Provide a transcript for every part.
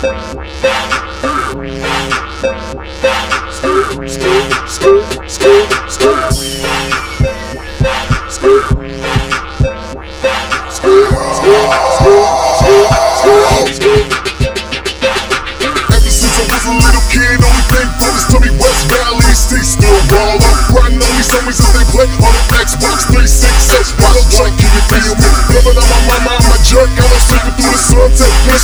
Ever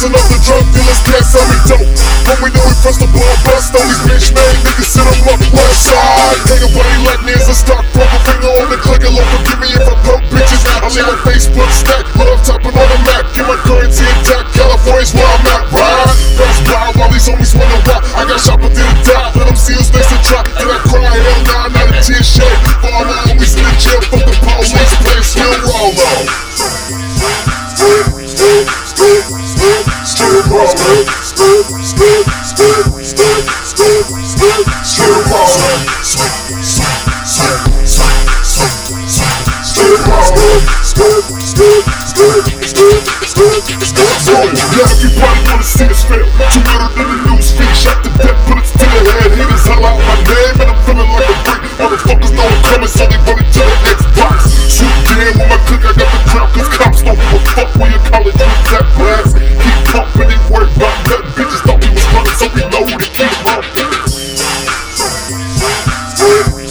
sunset. Up the drug dealers, can't sell me dope. But we know we press the ball bust on these bitch made niggas sit them up west side. Nigga, buddy like me as a stock broker, finger on the clicker, Lord forgive me if I poke bitches. I leave my Facebook stack, love topping on the map. Get my currency intact, California's where I'm at. Ride, pass by while these homies wonder why. I got shot but didn't die. Let them see us next to try. Did I cry? Hell nah, not a tear shed. For all my homies in the jail, fuck the Still still, still, still, still, still, still, still. Still roll, still, still, still, still, still, still roll. Yeah, everybody wanna see in the news feed, shot to death, bullets to the head. Haters holler out my name, and I'm feeling like a freak. Motherfuckers know I'm coming, so they running Still,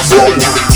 still,